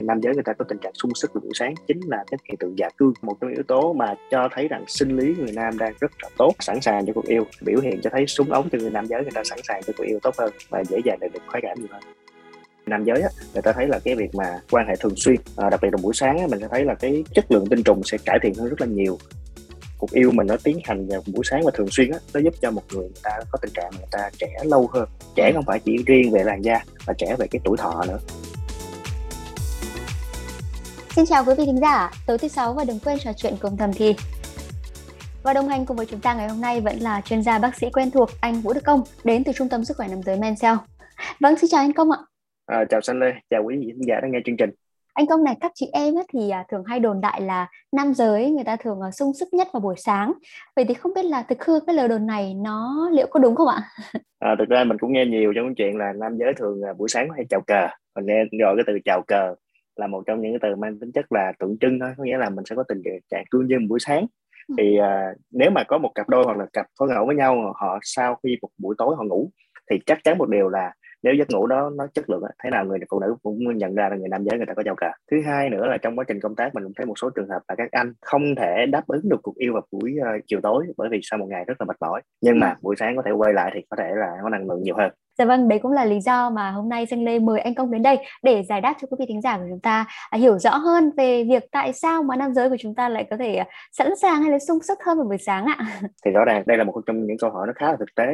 nam giới người ta có tình trạng sung sức vào buổi sáng chính là cái hiện tượng dạ cương một trong yếu tố mà cho thấy rằng sinh lý người nam đang rất là tốt sẵn sàng cho cuộc yêu biểu hiện cho thấy súng ống cho người nam giới người ta sẵn sàng cho cuộc yêu tốt hơn và dễ dàng đạt được khoái cảm nhiều hơn. Nam giới á, người ta thấy là cái việc mà quan hệ thường xuyên à, đặc biệt là buổi sáng á, mình sẽ thấy là cái chất lượng tinh trùng sẽ cải thiện hơn rất là nhiều. Cuộc yêu mình nó tiến hành vào buổi sáng và thường xuyên á nó giúp cho một người người ta có tình trạng người ta trẻ lâu hơn. Trẻ không phải chỉ riêng về làn da mà trẻ về cái tuổi thọ nữa. Xin chào quý vị thính giả, tối thứ sáu và đừng quên trò chuyện cùng thầm thì. Và đồng hành cùng với chúng ta ngày hôm nay vẫn là chuyên gia bác sĩ quen thuộc anh Vũ Đức Công đến từ Trung tâm Sức khỏe Nam giới Mencell. Vâng, xin chào anh Công ạ. À, chào San Lê, chào quý vị khán giả đang nghe chương trình. Anh Công này, các chị em ấy thì à, thường hay đồn đại là nam giới người ta thường à, sung sức nhất vào buổi sáng. Vậy thì không biết là thực hư cái lời đồn này nó liệu có đúng không ạ? À, thực ra mình cũng nghe nhiều trong chuyện là nam giới thường à, buổi sáng hay chào cờ. Mình nghe gọi cái từ chào cờ là một trong những cái từ mang tính chất là tượng trưng thôi, có nghĩa là mình sẽ có tình trạng cương dương buổi sáng ừ. thì uh, nếu mà có một cặp đôi hoặc là cặp phối ngẫu với nhau họ sau khi một buổi tối họ ngủ thì chắc chắn một điều là nếu giấc ngủ đó nó chất lượng thế nào người phụ nữ cũng nhận ra là người nam giới người ta có giàu cả. Thứ hai nữa là trong quá trình công tác mình cũng thấy một số trường hợp là các anh không thể đáp ứng được cuộc yêu vào buổi uh, chiều tối bởi vì sau một ngày rất là mệt mỏi. Nhưng mà buổi sáng có thể quay lại thì có thể là có năng lượng nhiều hơn. Dạ vâng, đấy cũng là lý do mà hôm nay Danh Lê mời anh Công đến đây để giải đáp cho quý vị thính giả của chúng ta à, hiểu rõ hơn về việc tại sao mà nam giới của chúng ta lại có thể à, sẵn sàng hay là sung sức hơn vào buổi sáng ạ. Thì rõ ràng đây là một trong những câu hỏi nó khá là thực tế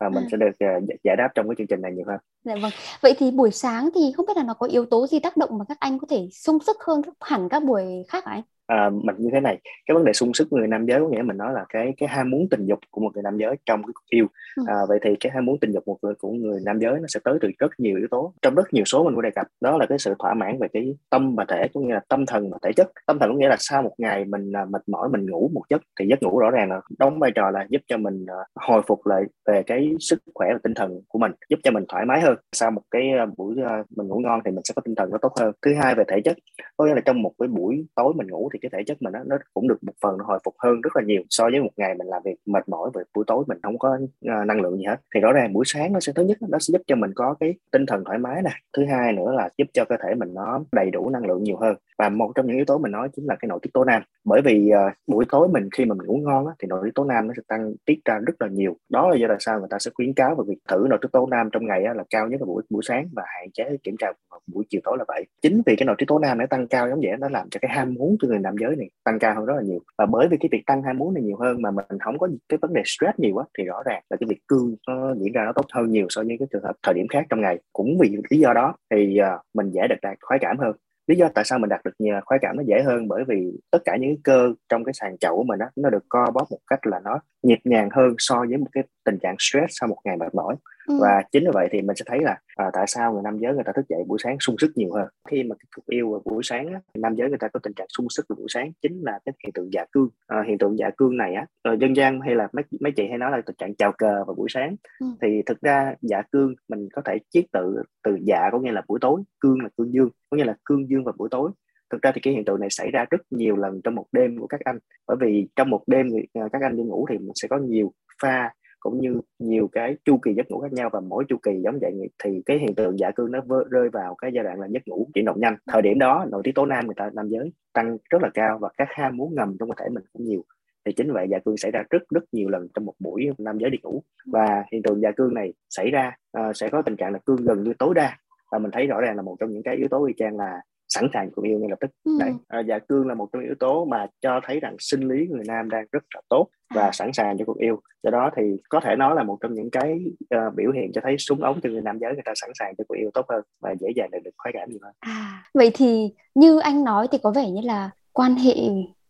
và mình à. sẽ được uh, giải đáp trong cái chương trình này nhiều hơn. Dạ vâng. Vậy thì buổi sáng thì không biết là nó có yếu tố gì tác động mà các anh có thể sung sức hơn hẳn các buổi khác hả anh? À, mình như thế này cái vấn đề sung sức người nam giới có nghĩa mình nói là cái cái ham muốn tình dục của một người nam giới trong cái cuộc yêu. À, vậy thì cái ham muốn tình dục một người của người nam giới nó sẽ tới từ rất nhiều yếu tố trong rất nhiều số mình có đề cập. Đó là cái sự thỏa mãn về cái tâm và thể có nghĩa là tâm thần và thể chất. Tâm thần có nghĩa là sau một ngày mình uh, mệt mỏi mình ngủ một giấc thì giấc ngủ rõ ràng là đóng vai trò là giúp cho mình uh, hồi phục lại về cái sức khỏe và tinh thần của mình giúp cho mình thoải mái hơn. Sau một cái uh, buổi mình ngủ ngon thì mình sẽ có tinh thần nó tốt hơn. Thứ hai về thể chất có nghĩa là trong một cái buổi tối mình ngủ thì cái thể chất mình nó, nó cũng được một phần nó hồi phục hơn rất là nhiều so với một ngày mình làm việc mệt mỏi về buổi tối mình không có uh, năng lượng gì hết. Thì rõ ràng buổi sáng nó sẽ thứ nhất nó sẽ giúp cho mình có cái tinh thần thoải mái nè thứ hai nữa là giúp cho cơ thể mình nó đầy đủ năng lượng nhiều hơn. Và một trong những yếu tố mình nói chính là cái nội tiết tố nam. Bởi vì uh, buổi tối mình khi mà mình ngủ ngon á, thì nội tiết tố nam nó sẽ tăng tiết ra rất là nhiều. Đó là do là sao người ta sẽ khuyến cáo về việc thử nội tiết tố nam trong ngày á, là cao nhất là buổi buổi sáng và hạn chế kiểm tra buổi chiều tối là vậy. Chính vì cái nội tiết tố nam nó tăng cao giống vậy nó làm cho cái ham muốn của người nam giới này tăng cao hơn rất là nhiều. Và bởi vì cái việc tăng ham muốn này nhiều hơn mà mình không có cái vấn đề stress nhiều quá thì rõ ràng là cái việc cương nó diễn ra nó tốt hơn nhiều so với cái trường hợp thời điểm khác trong ngày. Cũng vì lý do đó thì uh, mình dễ được đạt khoái cảm hơn. Lý do tại sao mình đạt được nhiều khoái cảm nó dễ hơn bởi vì tất cả những cơ trong cái sàn chậu của mình đó, nó được co bóp một cách là nó nhịp nhàng hơn so với một cái tình trạng stress sau một ngày mệt mỏi ừ. và chính vì vậy thì mình sẽ thấy là à, tại sao người nam giới người ta thức dậy buổi sáng sung sức nhiều hơn? Khi mà cuộc yêu vào buổi sáng á, nam giới người ta có tình trạng sung sức vào buổi sáng chính là cái hiện tượng dạ cương. À, hiện tượng dạ cương này á ờ, dân gian hay là mấy mấy chị hay nói là tình trạng chào cờ vào buổi sáng. Ừ. thì thực ra dạ cương mình có thể chiết tự từ dạ có nghĩa là buổi tối cương là cương dương có nghĩa là cương dương vào buổi tối. Thực ra thì cái hiện tượng này xảy ra rất nhiều lần trong một đêm của các anh. Bởi vì trong một đêm à, các anh đi ngủ thì mình sẽ có nhiều pha cũng như nhiều cái chu kỳ giấc ngủ khác nhau và mỗi chu kỳ giống vậy thì cái hiện tượng dạ cương nó rơi vào cái giai đoạn là giấc ngủ chuyển động nhanh. Thời điểm đó nội tiết tố nam người ta nam giới tăng rất là cao và các ham muốn ngầm trong cơ thể mình cũng nhiều. Thì chính vậy dạ cương xảy ra rất rất nhiều lần trong một buổi nam giới đi ngủ. Và hiện tượng dạ cương này xảy ra uh, sẽ có tình trạng là cương gần như tối đa. Và mình thấy rõ ràng là một trong những cái yếu tố y chang là sẵn sàng cuộc yêu ngay lập tức ừ. đấy à, dạ cương là một trong yếu tố mà cho thấy rằng sinh lý người nam đang rất là tốt và à. sẵn sàng cho cuộc yêu do đó thì có thể nói là một trong những cái uh, biểu hiện cho thấy súng ống cho người nam giới người ta sẵn sàng cho cuộc yêu tốt hơn và dễ dàng được khoái cảm nhiều hơn à, vậy thì như anh nói thì có vẻ như là quan hệ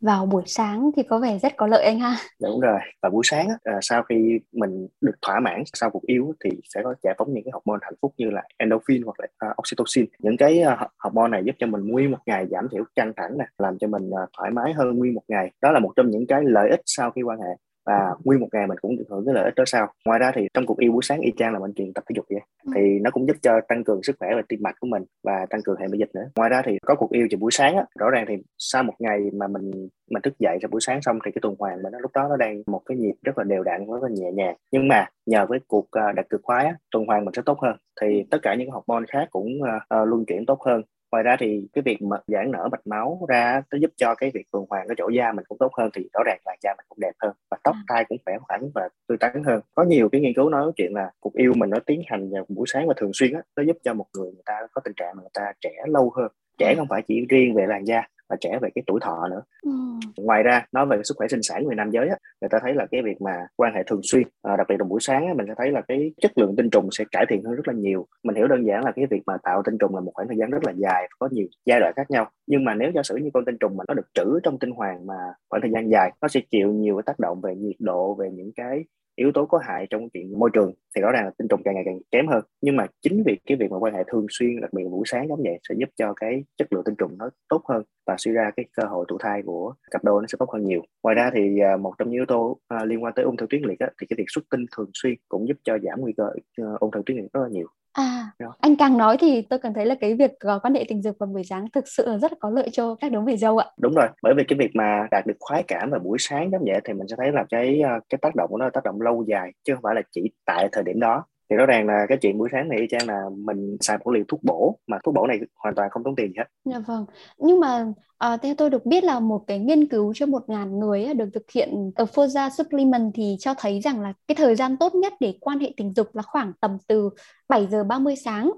vào buổi sáng thì có vẻ rất có lợi anh ha. Đúng rồi và buổi sáng á, à, sau khi mình được thỏa mãn sau cuộc yêu thì sẽ có giải phóng những cái hormone hạnh phúc như là endorphin hoặc là uh, oxytocin. Những cái uh, hormone này giúp cho mình nguyên một ngày giảm thiểu căng thẳng nè làm cho mình uh, thoải mái hơn nguyên một ngày. Đó là một trong những cái lợi ích sau khi quan hệ và nguyên một ngày mình cũng được hưởng cái lợi ích đó sau ngoài ra thì trong cuộc yêu buổi sáng y chang là mình truyền tập thể dục vậy. Ừ. thì nó cũng giúp cho tăng cường sức khỏe và tim mạch của mình và tăng cường hệ miễn dịch nữa. Ngoài ra thì có cuộc yêu vào buổi sáng á rõ ràng thì sau một ngày mà mình mình thức dậy vào buổi sáng xong thì cái tuần hoàn mình nó lúc đó nó đang một cái nhịp rất là đều đặn rất là nhẹ nhàng. Nhưng mà nhờ với cuộc uh, đạt cực khoái á, tuần hoàn mình sẽ tốt hơn. Thì tất cả những hormone khác cũng uh, luân chuyển tốt hơn ngoài ra thì cái việc mà giãn nở mạch máu ra nó giúp cho cái việc tuần hoàn cái chỗ da mình cũng tốt hơn thì rõ ràng là da mình cũng đẹp hơn và tóc à. tai cũng khỏe khoắn và tươi tắn hơn có nhiều cái nghiên cứu nói chuyện là cuộc yêu mình nó tiến hành vào buổi sáng và thường xuyên á nó giúp cho một người người ta có tình trạng mà người ta trẻ lâu hơn trẻ à. không phải chỉ riêng về làn da và trẻ về cái tuổi thọ nữa. Ừ. ngoài ra nói về sức khỏe sinh sản người nam giới á, người ta thấy là cái việc mà quan hệ thường xuyên à, đặc biệt là buổi sáng á, mình sẽ thấy là cái chất lượng tinh trùng sẽ cải thiện hơn rất là nhiều. Mình hiểu đơn giản là cái việc mà tạo tinh trùng là một khoảng thời gian rất là dài có nhiều giai đoạn khác nhau. Nhưng mà nếu giả sử như con tinh trùng mà nó được trữ trong tinh hoàng mà khoảng thời gian dài nó sẽ chịu nhiều cái tác động về nhiệt độ về những cái yếu tố có hại trong chuyện môi trường thì rõ ràng là tinh trùng càng ngày càng kém hơn. Nhưng mà chính vì cái việc mà quan hệ thường xuyên đặc biệt buổi sáng giống vậy sẽ giúp cho cái chất lượng tinh trùng nó tốt hơn và suy ra cái cơ hội thụ thai của cặp đôi nó sẽ tốt hơn nhiều. Ngoài ra thì à, một trong những yếu tố à, liên quan tới ung thư tuyến liệt á, thì cái việc xuất tinh thường xuyên cũng giúp cho giảm nguy cơ ờ, ung thư tuyến liệt rất là nhiều. À, anh càng nói thì tôi cảm thấy là cái việc uh, quan hệ tình dục vào buổi sáng thực sự là rất là có lợi cho các đấng về dâu ạ. Đúng rồi, bởi vì cái việc mà đạt được khoái cảm vào buổi sáng giống vậy thì mình sẽ thấy là cái cái tác động của nó là tác động lâu dài chứ không phải là chỉ tại thời điểm đó thì rõ ràng là cái chuyện buổi sáng này y chang là mình xài một liều thuốc bổ mà thuốc bổ này hoàn toàn không tốn tiền gì hết. Dạ vâng. Nhưng mà à, theo tôi được biết là một cái nghiên cứu cho một ngàn người được thực hiện ở Forza Supplement thì cho thấy rằng là cái thời gian tốt nhất để quan hệ tình dục là khoảng tầm từ 7 giờ 30 sáng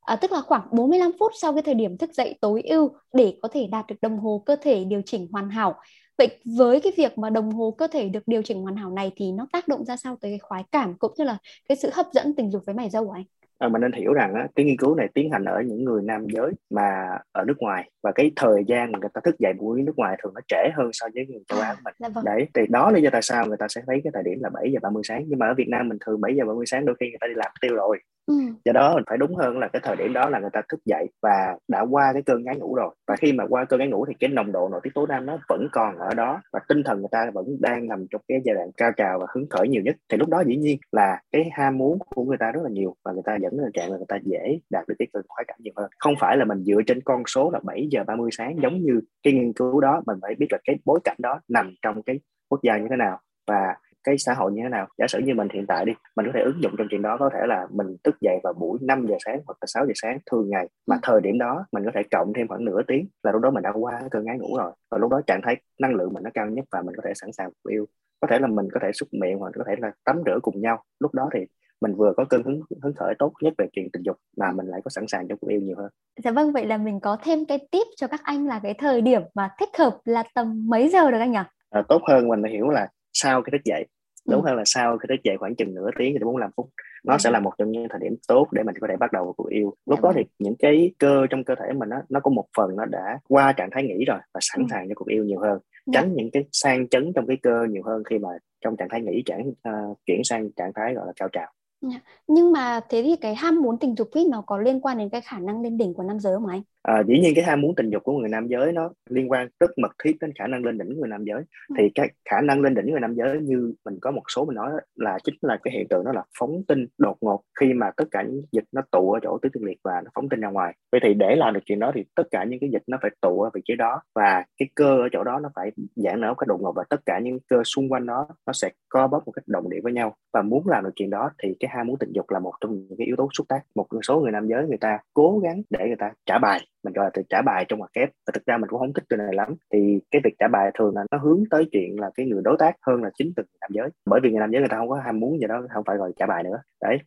à, tức là khoảng 45 phút sau cái thời điểm thức dậy tối ưu để có thể đạt được đồng hồ cơ thể điều chỉnh hoàn hảo. Vậy với cái việc mà đồng hồ cơ thể được điều chỉnh hoàn hảo này thì nó tác động ra sao tới cái khoái cảm cũng như là cái sự hấp dẫn tình dục với mày dâu của anh? À, mình nên hiểu rằng á, cái nghiên cứu này tiến hành ở những người nam giới mà ở nước ngoài và cái thời gian mà người ta thức dậy buổi nước ngoài thường nó trễ hơn so với người châu Á của mình. À, vâng. Đấy, thì đó là do tại sao người ta sẽ thấy cái thời điểm là 7 giờ 30 sáng nhưng mà ở Việt Nam mình thường 7 giờ 30 sáng đôi khi người ta đi làm tiêu rồi. Ừ. do đó mình phải đúng hơn là cái thời điểm đó là người ta thức dậy và đã qua cái cơn ngái ngủ rồi và khi mà qua cơn ngái ngủ thì cái nồng độ nội tiết tố nam nó vẫn còn ở đó và tinh thần người ta vẫn đang nằm trong cái giai đoạn cao trào và hứng khởi nhiều nhất thì lúc đó dĩ nhiên là cái ham muốn của người ta rất là nhiều và người ta dẫn đến trạng là người ta dễ đạt được cái cơn khoái cảm nhiều hơn không phải là mình dựa trên con số là 7 giờ 30 sáng giống như cái nghiên cứu đó mình phải biết là cái bối cảnh đó nằm trong cái quốc gia như thế nào và cái xã hội như thế nào. Giả sử như mình hiện tại đi mình có thể ứng dụng trong chuyện đó có thể là mình thức dậy vào buổi 5 giờ sáng hoặc là 6 giờ sáng thường ngày mà ừ. thời điểm đó mình có thể cộng thêm khoảng nửa tiếng là lúc đó mình đã qua cơn ngái ngủ rồi. Và lúc đó trạng thái năng lượng mình nó cao nhất và mình có thể sẵn sàng yêu. Có thể là mình có thể xúc miệng hoặc có thể là tắm rửa cùng nhau. Lúc đó thì mình vừa có cơn hứng hứng khởi tốt nhất về chuyện tình dục mà mình lại có sẵn sàng cho cuộc yêu nhiều hơn. Dạ vâng, vậy là mình có thêm cái tip cho các anh là cái thời điểm mà thích hợp là tầm mấy giờ được anh nhỉ? À, tốt hơn mình hiểu là sau cái thức dậy đúng ừ. hơn là sau khi thức dậy khoảng chừng nửa tiếng đến 45 phút nó ừ. sẽ là một trong những thời điểm tốt để mình có thể bắt đầu cuộc yêu lúc ừ. đó thì những cái cơ trong cơ thể mình nó nó có một phần nó đã qua trạng thái nghỉ rồi và sẵn sàng cho cuộc yêu nhiều hơn tránh những cái sang chấn trong cái cơ nhiều hơn khi mà trong trạng thái nghỉ trạng uh, chuyển sang trạng thái gọi là cao trào Dạ. Nhưng mà thế thì cái ham muốn tình dục ấy, nó có liên quan đến cái khả năng lên đỉnh của nam giới không anh? À, dĩ nhiên cái ham muốn tình dục của người nam giới nó liên quan rất mật thiết đến khả năng lên đỉnh người nam giới. Ừ. Thì cái khả năng lên đỉnh người nam giới như mình có một số mình nói là chính là cái hiện tượng đó là phóng tinh đột ngột khi mà tất cả những dịch nó tụ ở chỗ tứ tinh liệt và nó phóng tinh ra ngoài. Vậy thì để làm được chuyện đó thì tất cả những cái dịch nó phải tụ ở vị trí đó và cái cơ ở chỗ đó nó phải giãn nở một cách đột ngột và tất cả những cơ xung quanh đó nó sẽ co bóp một cách đồng điệu với nhau và muốn làm được chuyện đó thì cái ham muốn tình dục là một trong những cái yếu tố xúc tác một số người nam giới người ta cố gắng để người ta trả bài mình gọi là từ trả bài trong ngoặc kép. Và thực ra mình cũng không thích từ này lắm. Thì cái việc trả bài thường là nó hướng tới chuyện là cái người đối tác hơn là chính từ người nam giới. Bởi vì người nam giới người ta không có ham muốn gì đó không phải gọi trả bài nữa. Đấy.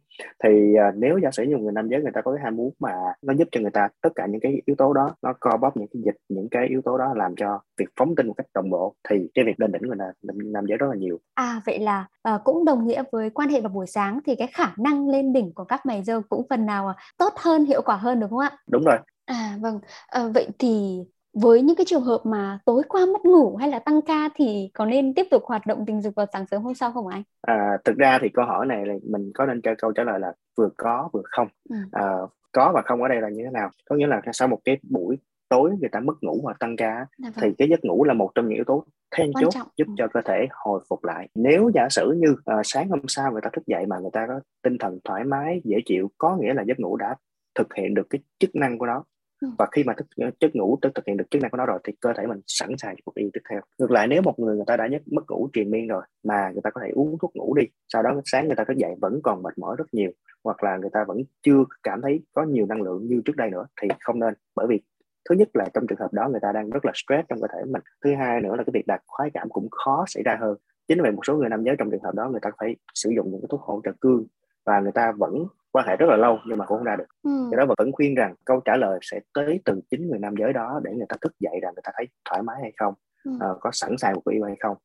Thì uh, nếu giả sử như người nam giới người ta có cái ham muốn mà nó giúp cho người ta tất cả những cái yếu tố đó nó co bóp những cái dịch những cái yếu tố đó làm cho việc phóng tinh một cách đồng bộ thì cái việc lên đỉnh người nam, nam giới rất là nhiều. À vậy là uh, cũng đồng nghĩa với quan hệ vào buổi sáng thì cái khả năng lên đỉnh của các mày dâu cũng phần nào tốt hơn hiệu quả hơn đúng không ạ? Đúng rồi À vâng, à, vậy thì với những cái trường hợp mà tối qua mất ngủ hay là tăng ca thì có nên tiếp tục hoạt động tình dục vào sáng sớm hôm sau không anh? À, thực ra thì câu hỏi này là mình có nên cho câu trả lời là vừa có vừa không. Ừ. À, có và không ở đây là như thế nào? Có nghĩa là sau một cái buổi tối người ta mất ngủ hoặc tăng ca dạ vâng. thì cái giấc ngủ là một trong những yếu tố then chốt giúp ừ. cho cơ thể hồi phục lại nếu giả sử như uh, sáng hôm sau người ta thức dậy mà người ta có tinh thần thoải mái dễ chịu có nghĩa là giấc ngủ đã thực hiện được cái chức năng của nó. Ừ. và khi mà thức, ờ, chất ngủ thực hiện được chức năng của nó rồi thì cơ thể mình sẵn sàng cho cuộc yêu tiếp theo. Ngược lại nếu một người người ta đã nhất mất ngủ triền miên rồi mà người ta có thể uống thuốc ngủ đi sau đó sáng người ta thức dậy vẫn còn mệt mỏi rất nhiều hoặc là người ta vẫn chưa cảm thấy có nhiều năng lượng như trước đây nữa thì không nên. Bởi vì thứ nhất là trong trường hợp đó người ta đang rất là stress trong cơ thể mình thứ hai nữa là cái việc đạt khoái cảm cũng khó xảy ra hơn. Chính vì một số người nam giới trong trường hợp đó người ta phải sử dụng những cái thuốc hỗ trợ cương và người ta vẫn quan hệ rất là lâu nhưng mà cũng không ra được ừ. do đó vẫn khuyên rằng câu trả lời sẽ tới từ chính người nam giới đó để người ta thức dậy rằng người ta thấy thoải mái hay không ừ. uh, có sẵn sàng một cuộc yêu hay không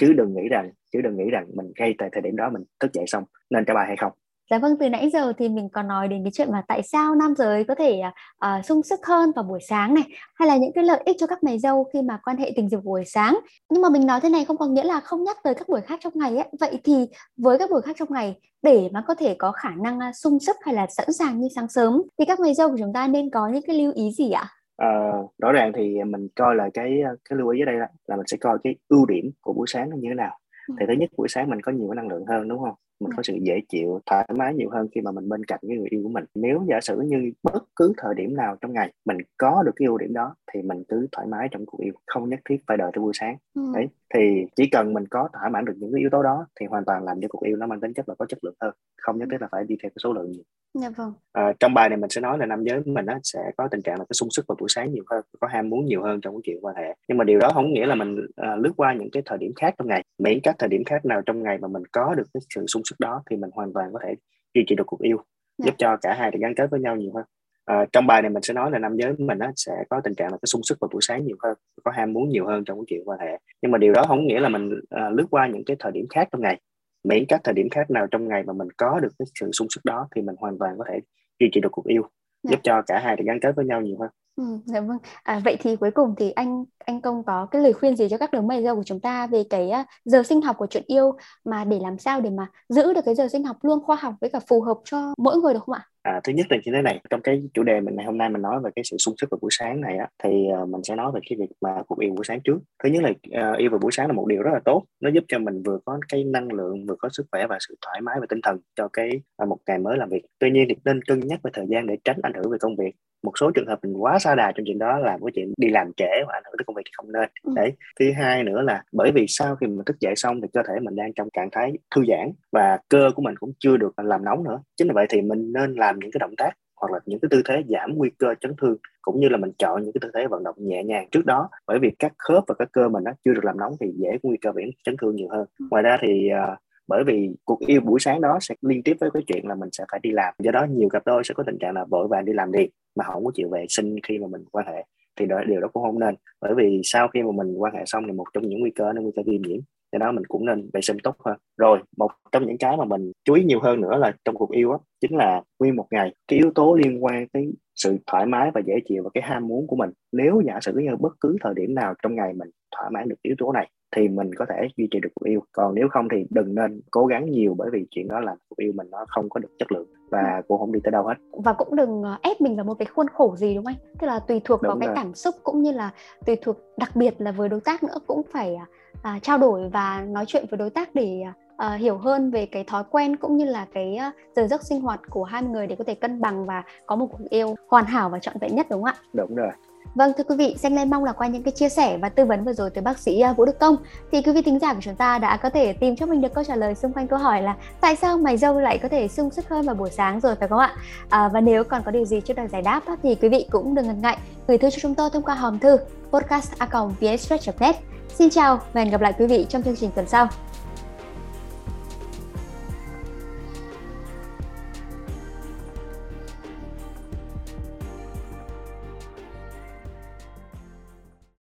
chứ đừng nghĩ rằng chứ đừng nghĩ rằng mình ngay tại thời điểm đó mình thức dậy xong nên trả bài hay không Dạ vâng, từ nãy giờ thì mình còn nói đến cái chuyện mà tại sao nam giới có thể uh, sung sức hơn vào buổi sáng này hay là những cái lợi ích cho các mày dâu khi mà quan hệ tình dục buổi sáng. Nhưng mà mình nói thế này không có nghĩa là không nhắc tới các buổi khác trong ngày ấy. Vậy thì với các buổi khác trong ngày để mà có thể có khả năng uh, sung sức hay là sẵn sàng như sáng sớm thì các mày dâu của chúng ta nên có những cái lưu ý gì ạ? À, rõ ràng thì mình coi là cái cái lưu ý ở đây là, là mình sẽ coi cái ưu điểm của buổi sáng nó như thế nào. Ừ. Thì thứ nhất buổi sáng mình có nhiều cái năng lượng hơn đúng không? Mình có sự dễ chịu thoải mái nhiều hơn khi mà mình bên cạnh cái người yêu của mình. Nếu giả sử như bất cứ thời điểm nào trong ngày mình có được cái ưu điểm đó thì mình cứ thoải mái trong cuộc yêu không nhất thiết phải đợi tới buổi sáng. Ừ. đấy thì chỉ cần mình có thỏa mãn được những cái yếu tố đó thì hoàn toàn làm cho cuộc yêu nó mang tính chất là có chất lượng hơn không nhất thiết là phải đi theo cái số lượng nhiều. Dạ vâng. à, trong bài này mình sẽ nói là nam giới mình á, sẽ có tình trạng là cái sung sức vào buổi sáng nhiều hơn có ham muốn nhiều hơn trong cái chuyện quan hệ. Nhưng mà điều đó không nghĩa là mình à, lướt qua những cái thời điểm khác trong ngày miễn các thời điểm khác nào trong ngày mà mình có được cái sự sung sức đó thì mình hoàn toàn có thể duy trì được cuộc yêu yeah. Dạ. giúp cho cả hai được gắn kết với nhau nhiều hơn à, trong bài này mình sẽ nói là nam giới mình á, sẽ có tình trạng là cái sung sức vào buổi sáng nhiều hơn có ham muốn nhiều hơn trong cái chuyện quan hệ nhưng mà điều đó không nghĩa là mình à, lướt qua những cái thời điểm khác trong ngày miễn các thời điểm khác nào trong ngày mà mình có được cái sự sung sức đó thì mình hoàn toàn có thể duy trì được cuộc yêu yeah. Dạ. giúp cho cả hai được gắn kết với nhau nhiều hơn Ừ, dạ vâng. À, vậy thì cuối cùng thì anh anh công có cái lời khuyên gì cho các đường mày dâu của chúng ta về cái uh, giờ sinh học của chuyện yêu mà để làm sao để mà giữ được cái giờ sinh học luôn khoa học với cả phù hợp cho mỗi người được không ạ? À, thứ nhất là như thế này trong cái chủ đề mình ngày hôm nay mình nói về cái sự sung sức vào buổi sáng này á thì uh, mình sẽ nói về cái việc mà cuộc yêu buổi sáng trước. Thứ nhất là uh, yêu vào buổi sáng là một điều rất là tốt nó giúp cho mình vừa có cái năng lượng vừa có sức khỏe và sự thoải mái về tinh thần cho cái uh, một ngày mới làm việc. Tuy nhiên thì nên cân nhắc về thời gian để tránh ảnh hưởng về công việc. Một số trường hợp mình quá xa đà trong chuyện đó làm cái chuyện đi làm trễ và ảnh hưởng tới công việc thì không nên. Ừ. đấy. Thứ hai nữa là bởi vì sau khi mình thức dậy xong thì cơ thể mình đang trong trạng thái thư giãn và cơ của mình cũng chưa được làm nóng nữa. Chính vì vậy thì mình nên làm những cái động tác hoặc là những cái tư thế giảm nguy cơ chấn thương cũng như là mình chọn những cái tư thế vận động nhẹ nhàng trước đó. Bởi vì các khớp và các cơ mình nó chưa được làm nóng thì dễ có nguy cơ bị chấn thương nhiều hơn. Ngoài ra thì uh, bởi vì cuộc yêu buổi sáng đó sẽ liên tiếp với cái chuyện là mình sẽ phải đi làm. Do đó nhiều cặp đôi sẽ có tình trạng là vội vàng đi làm liền mà không có chịu vệ sinh khi mà mình quan hệ. Thì đó, điều đó cũng không nên. Bởi vì sau khi mà mình quan hệ xong thì một trong những nguy cơ là nguy cơ viêm nhiễm cái đó mình cũng nên vệ sinh tốt hơn. Rồi, một trong những cái mà mình chú ý nhiều hơn nữa là trong cuộc yêu á, chính là nguyên một ngày, cái yếu tố liên quan tới sự thoải mái và dễ chịu và cái ham muốn của mình. Nếu giả sử như bất cứ thời điểm nào trong ngày mình thỏa mãn được yếu tố này thì mình có thể duy trì được cuộc yêu. Còn nếu không thì đừng nên cố gắng nhiều bởi vì chuyện đó làm cuộc yêu mình nó không có được chất lượng và cũng không đi tới đâu hết. Và cũng đừng ờ, ép mình vào một cái khuôn khổ gì đúng không anh? Tức là tùy thuộc đúng vào rồi. cái cảm xúc cũng như là tùy thuộc đặc biệt là với đối tác nữa. Cũng phải à, trao đổi và nói chuyện với đối tác để à, hiểu hơn về cái thói quen cũng như là cái giờ giấc sinh hoạt của hai người để có thể cân bằng và có một cuộc yêu hoàn hảo và trọn vẹn nhất đúng không ạ? Đúng rồi. Vâng thưa quý vị, Xanh Lên mong là qua những cái chia sẻ và tư vấn vừa rồi từ bác sĩ à, Vũ Đức Công thì quý vị thính giả của chúng ta đã có thể tìm cho mình được câu trả lời xung quanh câu hỏi là tại sao mày dâu lại có thể sung sức hơn vào buổi sáng rồi phải không ạ? À, và nếu còn có điều gì chưa được giải đáp thì quý vị cũng đừng ngần ngại gửi thư cho chúng tôi thông qua hòm thư podcast net Xin chào và hẹn gặp lại quý vị trong chương trình tuần sau.